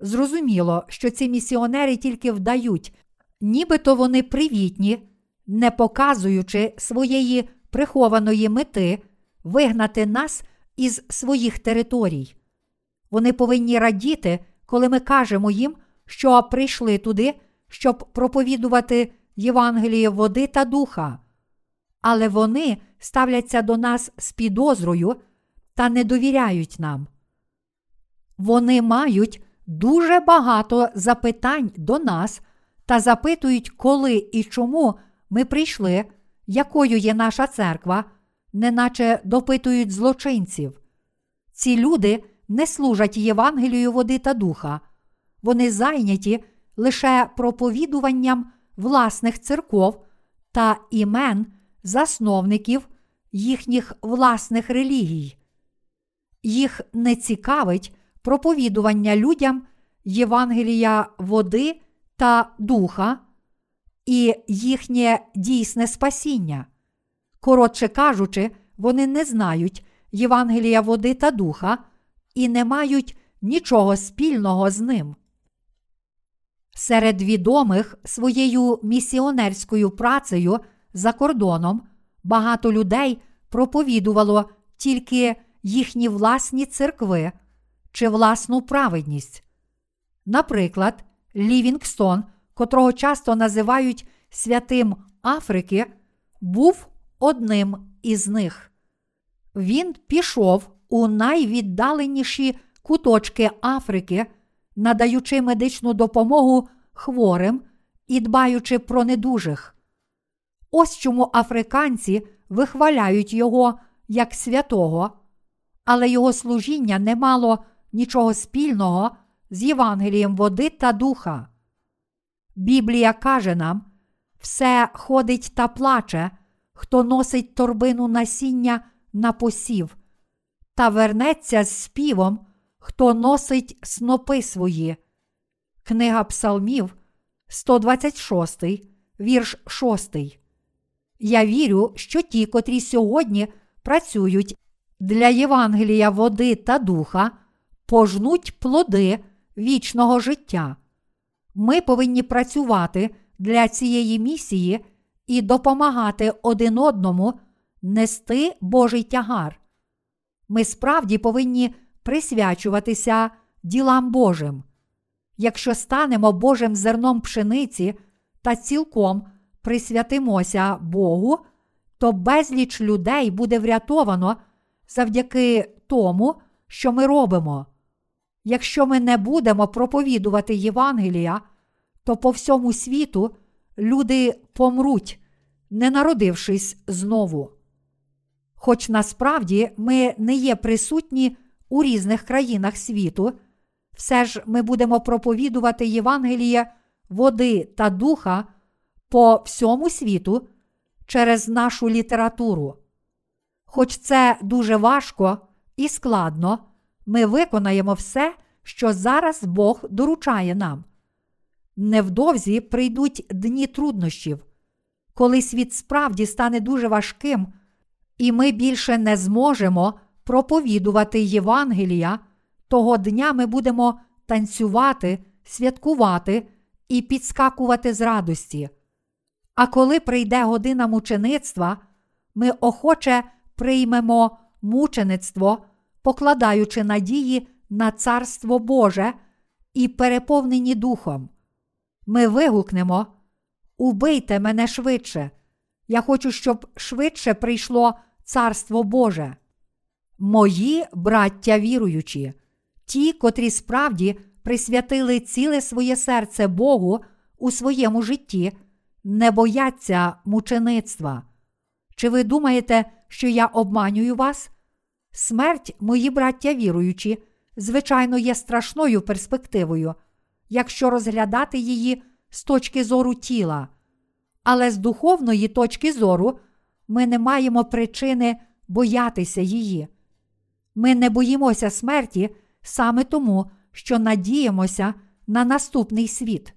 Зрозуміло, що ці місіонери тільки вдають, нібито вони привітні, не показуючи своєї прихованої мети вигнати нас із своїх територій. Вони повинні радіти, коли ми кажемо їм, що прийшли туди, щоб проповідувати Євангеліє води та духа. Але вони ставляться до нас з підозрою та не довіряють нам. Вони мають дуже багато запитань до нас та запитують, коли і чому ми прийшли, якою є наша церква, неначе допитують злочинців. Ці люди не служать Євангелію води та духа, вони зайняті лише проповідуванням власних церков та імен засновників їхніх власних релігій. Їх не цікавить проповідування людям Євангелія води та духа і їхнє дійсне спасіння. Коротше кажучи, вони не знають Євангелія води та духа і не мають нічого спільного з ним. Серед відомих своєю місіонерською працею за кордоном багато людей проповідувало тільки їхні власні церкви чи власну праведність. Наприклад, Лівінгстон, котрого часто називають святим Африки, був одним із них. Він пішов у найвіддаленіші куточки Африки, надаючи медичну допомогу хворим і дбаючи про недужих. Ось чому африканці вихваляють його як святого, але його служіння не мало нічого спільного з Євангелієм води та духа. Біблія каже нам: все ходить та плаче, хто носить торбину насіння на посів, та вернеться з співом, хто носить снопи свої. Книга Псалмів, 126, вірш 6. Я вірю, що ті, котрі сьогодні працюють для Євангелія води та духа, пожнуть плоди вічного життя. Ми повинні працювати для цієї місії і допомагати один одному нести Божий тягар. Ми справді повинні присвячуватися ділам Божим. Якщо станемо Божим зерном пшениці та цілком присвятимося Богу, то безліч людей буде врятовано завдяки тому, що ми робимо. Якщо ми не будемо проповідувати Євангелія, то по всьому світу люди помруть, не народившись знову. Хоч насправді ми не є присутні у різних країнах світу, все ж ми будемо проповідувати Євангеліє води та духа по всьому світу через нашу літературу. Хоч це дуже важко і складно, ми виконаємо все, що зараз Бог доручає нам. Невдовзі прийдуть дні труднощів, коли світ справді стане дуже важким, і ми більше не зможемо проповідувати Євангелія, того дня ми будемо танцювати, святкувати і підскакувати з радості. А коли прийде година мучеництва, ми охоче приймемо мучеництво, покладаючи надії на Царство Боже і переповнені Духом. Ми вигукнемо Убийте мене швидше. Я хочу, щоб швидше прийшло Царство Боже. Мої браття віруючі, ті, котрі справді присвятили ціле своє серце Богу у своєму житті, не бояться мучеництва. Чи ви думаєте, що я обманюю вас? Смерть, мої браття віруючі, звичайно, є страшною перспективою, якщо розглядати її з точки зору тіла. Але з духовної точки зору ми не маємо причини боятися її. Ми не боїмося смерті саме тому, що надіємося на наступний світ.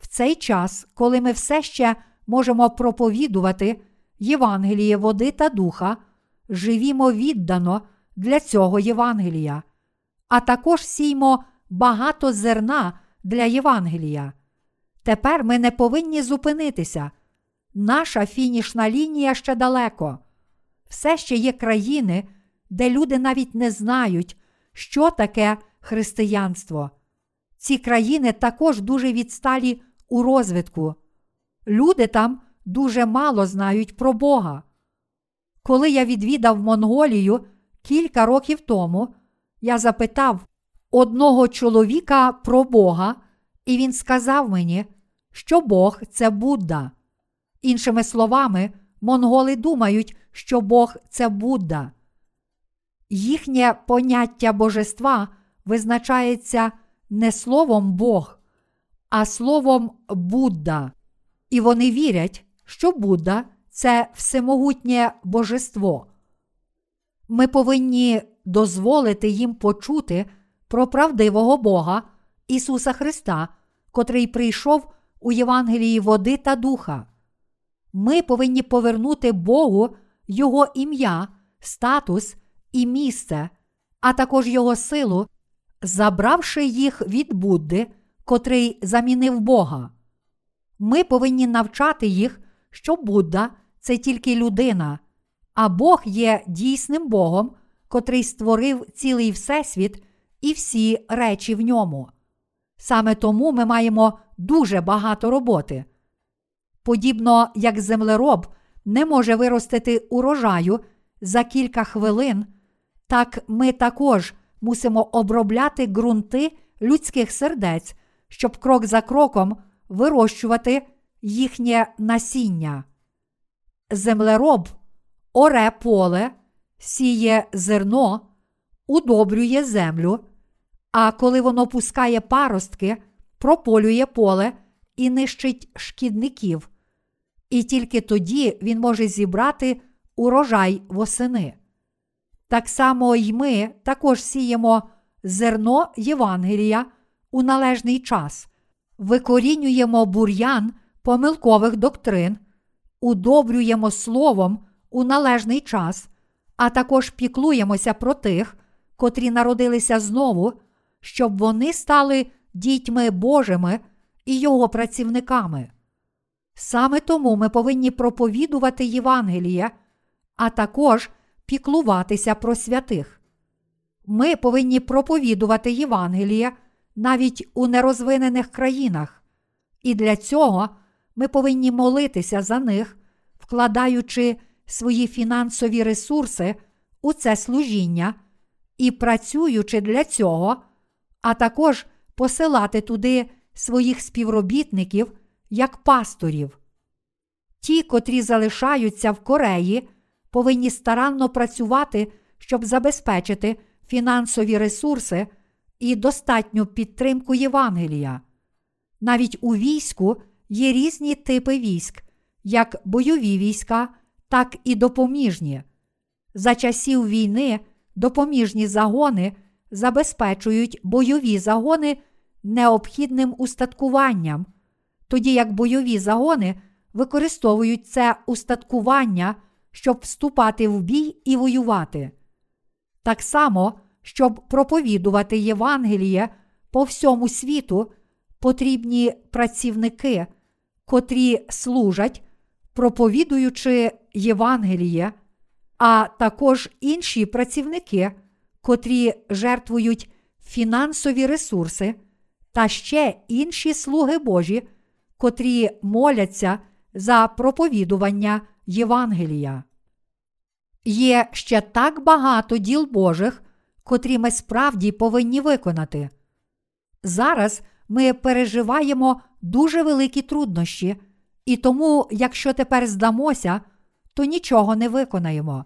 В цей час, коли ми все ще можемо проповідувати Євангеліє води та духа, живімо віддано для цього Євангелія, а також сіймо багато зерна для Євангелія. Тепер ми не повинні зупинитися. Наша фінішна лінія ще далеко. Все ще є країни, де люди навіть не знають, що таке християнство. Ці країни також дуже відсталі у розвитку. Люди там дуже мало знають про Бога. Коли я відвідав Монголію кілька років тому, я запитав одного чоловіка про Бога, і він сказав мені, що Бог це Будда. Іншими словами, монголи думають, що Бог це Будда. Їхнє поняття божества визначається не словом Бог, а словом Будда. І вони вірять, що Будда це всемогутнє божество. Ми повинні дозволити їм почути про правдивого Бога Ісуса Христа, котрий прийшов у Євангелії води та духа. Ми повинні повернути Богу Його ім'я, статус і місце, а також Його силу, забравши їх від Будди, котрий замінив Бога. Ми повинні навчати їх, що Будда це тільки людина, а Бог є дійсним Богом, котрий створив цілий Всесвіт і всі речі в ньому. Саме тому ми маємо дуже багато роботи. Подібно як землероб не може виростити урожаю за кілька хвилин, так ми також мусимо обробляти ґрунти людських сердець, щоб крок за кроком вирощувати їхнє насіння. Землероб оре поле, сіє зерно, удобрює землю, а коли воно пускає паростки, прополює поле і нищить шкідників. І тільки тоді він може зібрати урожай восени. Так само й ми також сіємо зерно Євангелія у належний час, викорінюємо бур'ян помилкових доктрин, удобрюємо словом у належний час, а також піклуємося про тих, котрі народилися знову, щоб вони стали дітьми Божими і Його працівниками. Саме тому ми повинні проповідувати Євангеліє, а також піклуватися про святих. Ми повинні проповідувати Євангеліє навіть у нерозвинених країнах, і для цього ми повинні молитися за них, вкладаючи свої фінансові ресурси у це служіння і працюючи для цього, а також посилати туди своїх співробітників як пасторів. Ті, котрі залишаються в Кореї, повинні старанно працювати, щоб забезпечити фінансові ресурси і достатню підтримку Євангелія. Навіть у війську є різні типи військ, як бойові війська, так і допоміжні. За часів війни допоміжні загони забезпечують бойові загони необхідним устаткуванням, тоді як бойові загони використовують це устаткування, щоб вступати в бій і воювати. Так само, щоб проповідувати Євангеліє по всьому світу, потрібні працівники, котрі служать, проповідуючи Євангеліє, а також інші працівники, котрі жертвують фінансові ресурси, та ще інші слуги Божі, котрі моляться за проповідування Євангелія. Є ще так багато діл Божих, котрі ми справді повинні виконати. Зараз ми переживаємо дуже великі труднощі, і тому, якщо тепер здамося, то нічого не виконаємо.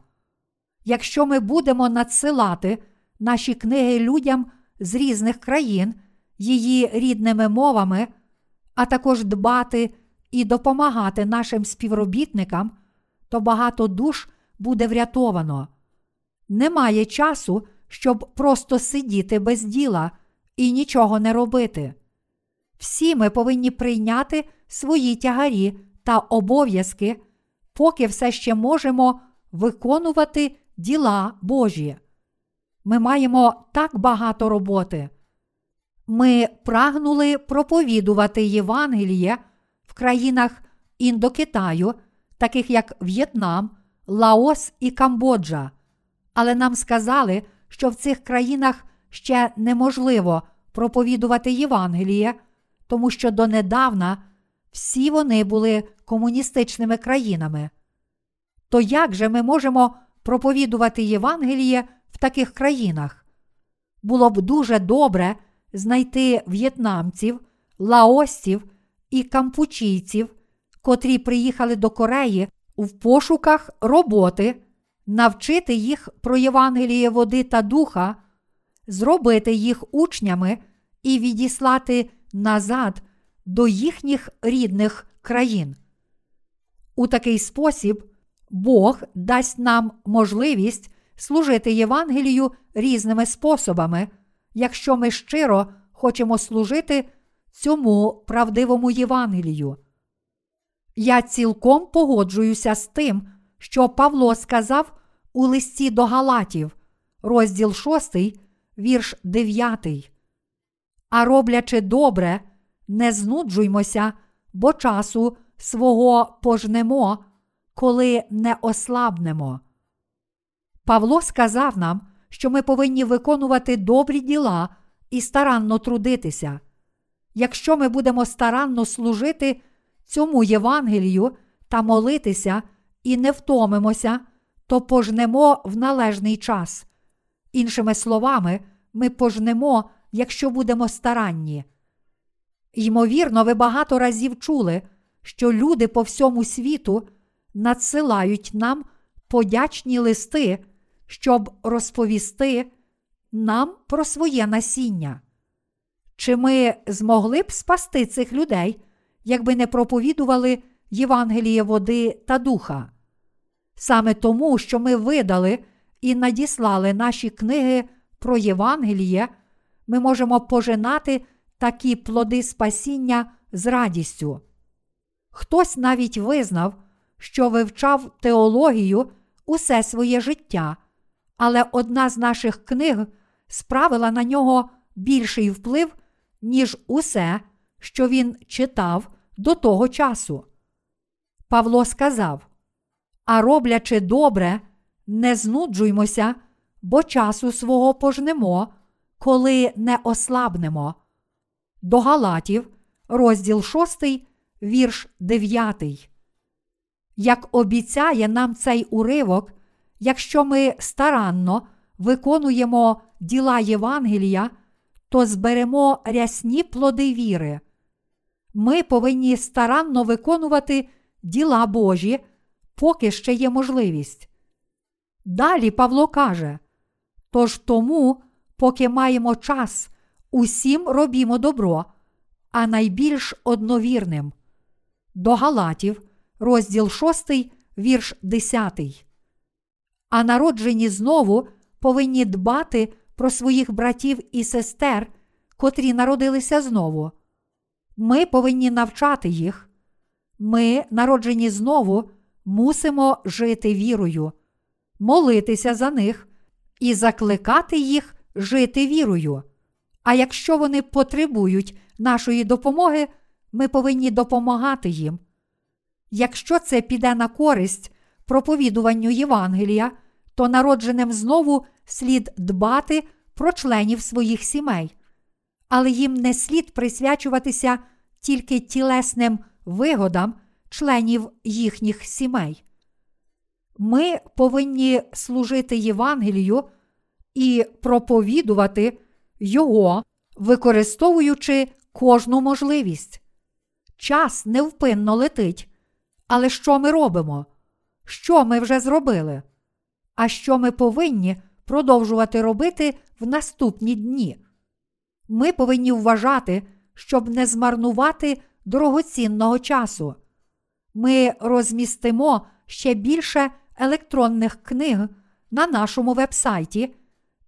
Якщо ми будемо надсилати наші книги людям з різних країн, її рідними мовами, а також дбати і допомагати нашим співробітникам, то багато душ буде врятовано. Немає часу, щоб просто сидіти без діла і нічого не робити. Всі ми повинні прийняти свої тягарі та обов'язки, поки все ще можемо виконувати діла Божі. Ми маємо так багато роботи. Ми прагнули проповідувати Євангеліє в країнах Індокитаю, таких як В'єтнам, Лаос і Камбоджа. Але нам сказали, що в цих країнах ще неможливо проповідувати Євангеліє, тому що донедавна всі вони були комуністичними країнами. То як же ми можемо проповідувати Євангеліє в таких країнах? Було б дуже добре знайти в'єтнамців, лаосців і кампучійців, котрі приїхали до Кореї в пошуках роботи, навчити їх про Євангеліє води та духа, зробити їх учнями і відіслати назад до їхніх рідних країн. У такий спосіб Бог дасть нам можливість служити Євангелію різними способами, якщо ми щиро хочемо служити цьому правдивому Євангелію. Я цілком погоджуюся з тим, що Павло сказав у листі до Галатів, розділ 6, вірш 9. А роблячи добре, не знуджуймося, бо часу свого пожнемо, коли не ослабнемо. Павло сказав нам, що ми повинні виконувати добрі діла і старанно трудитися. Якщо ми будемо старанно служити цьому Євангелію та молитися і не втомимося, то пожнемо в належний час. Іншими словами, ми пожнемо, якщо будемо старанні. Ймовірно, ви багато разів чули, що люди по всьому світу надсилають нам подячні листи, щоб розповісти нам про своє насіння. Чи ми змогли б спасти цих людей, якби не проповідували Євангеліє води та духа? Саме тому, що ми видали і надіслали наші книги про Євангеліє, ми можемо пожинати такі плоди спасіння з радістю. Хтось навіть визнав, що вивчав теологію усе своє життя, але одна з наших книг справила на нього більший вплив, ніж усе, що він читав до того часу. Павло сказав: А роблячи добре, не знуджуймося, бо часу свого пожнемо, коли не ослабнемо. До Галатів, розділ 6, вірш 9. Як обіцяє нам цей уривок, якщо ми старанно виконуємо діла Євангелія, то зберемо рясні плоди віри. Ми повинні старанно виконувати діла Божі, поки ще є можливість. Далі Павло каже: тож тому, поки маємо час, усім робімо добро, а найбільш одновірним. До Галатів, розділ 6, вірш 10. А народжені знову повинні дбати про своїх братів і сестер, котрі народилися знову. Ми повинні навчати їх. Ми, народжені знову, мусимо жити вірою, молитися за них і закликати їх жити вірою. А якщо вони потребують нашої допомоги, ми повинні допомагати їм. Якщо це піде на користь проповідуванню Євангелія, то народженим знову слід дбати про членів своїх сімей, але їм не слід присвячуватися тільки тілесним вигодам членів їхніх сімей. Ми повинні служити Євангелію і проповідувати Його, використовуючи кожну можливість. Час невпинно летить. Але що ми робимо? Що ми вже зробили? А що ми повинні продовжувати робити в наступні дні? Ми повинні вважати, щоб не змарнувати дорогоцінного часу. Ми розмістимо ще більше електронних книг на нашому вебсайті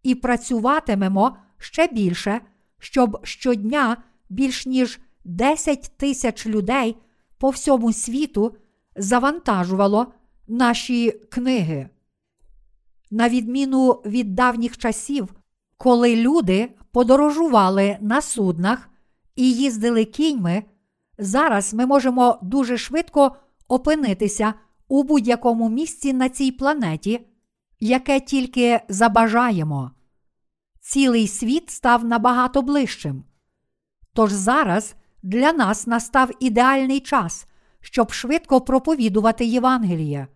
і працюватимемо ще більше, щоб щодня більш ніж 10 тисяч людей по всьому світу завантажувало наші книги. На відміну від давніх часів, коли люди подорожували на суднах і їздили кіньми, зараз ми можемо дуже швидко опинитися у будь-якому місці на цій планеті, яке тільки забажаємо. Цілий світ став набагато ближчим. Тож зараз для нас настав ідеальний час, щоб швидко проповідувати Євангеліє.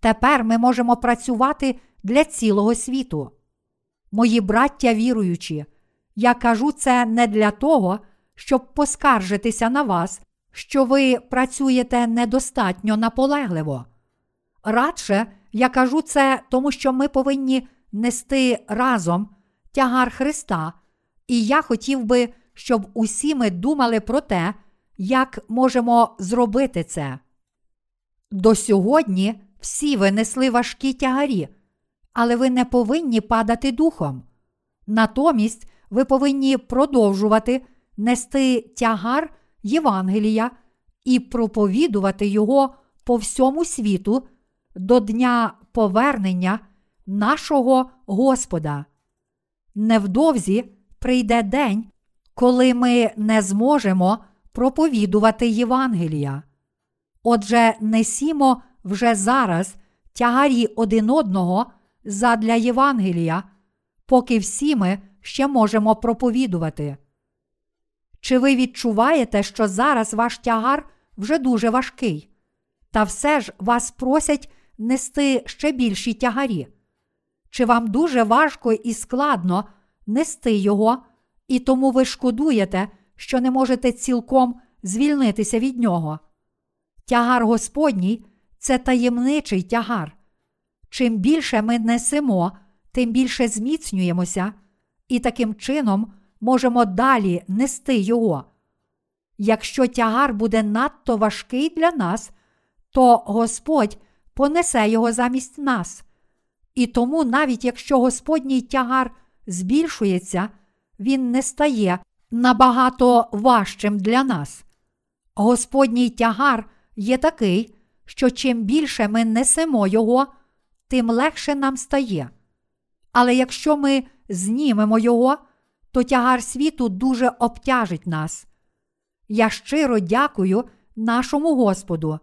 Тепер ми можемо працювати для цілого світу. Мої браття віруючі, я кажу це не для того, щоб поскаржитися на вас, що ви працюєте недостатньо наполегливо. Радше я кажу це, тому що ми повинні нести разом тягар Христа, і я хотів би, щоб усі ми думали про те, як можемо зробити це. До сьогодні всі ви несли важкі тягарі, але ви не повинні падати духом. Натомість ви повинні продовжувати нести тягар Євангелія і проповідувати його по всьому світу до дня повернення нашого Господа. Невдовзі прийде день, коли ми не зможемо проповідувати Євангелія. Отже, несімо вже зараз тягарі один одного задля Євангелія, поки всі ми ще можемо проповідувати. Чи ви відчуваєте, що зараз ваш тягар вже дуже важкий, та все ж вас просять нести ще більші тягарі? Чи вам дуже важко і складно нести його, і тому ви шкодуєте, що не можете цілком звільнитися від нього? Тягар Господній це таємничий тягар. Чим більше ми несемо, тим більше зміцнюємося, і таким чином можемо далі нести його. Якщо тягар буде надто важкий для нас, то Господь понесе його замість нас. І тому, навіть якщо Господній тягар збільшується, він не стає набагато важчим для нас. Господній тягар є такий, що чим більше ми несемо його, тим легше нам стає. Але якщо ми знімемо його, то тягар світу дуже обтяжить нас. Я щиро дякую нашому Господу.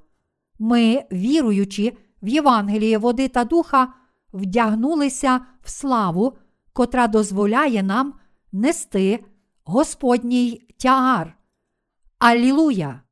Ми, віруючи в Євангелії води та духа, вдягнулися в славу, котра дозволяє нам нести Господній тягар. Алілуя!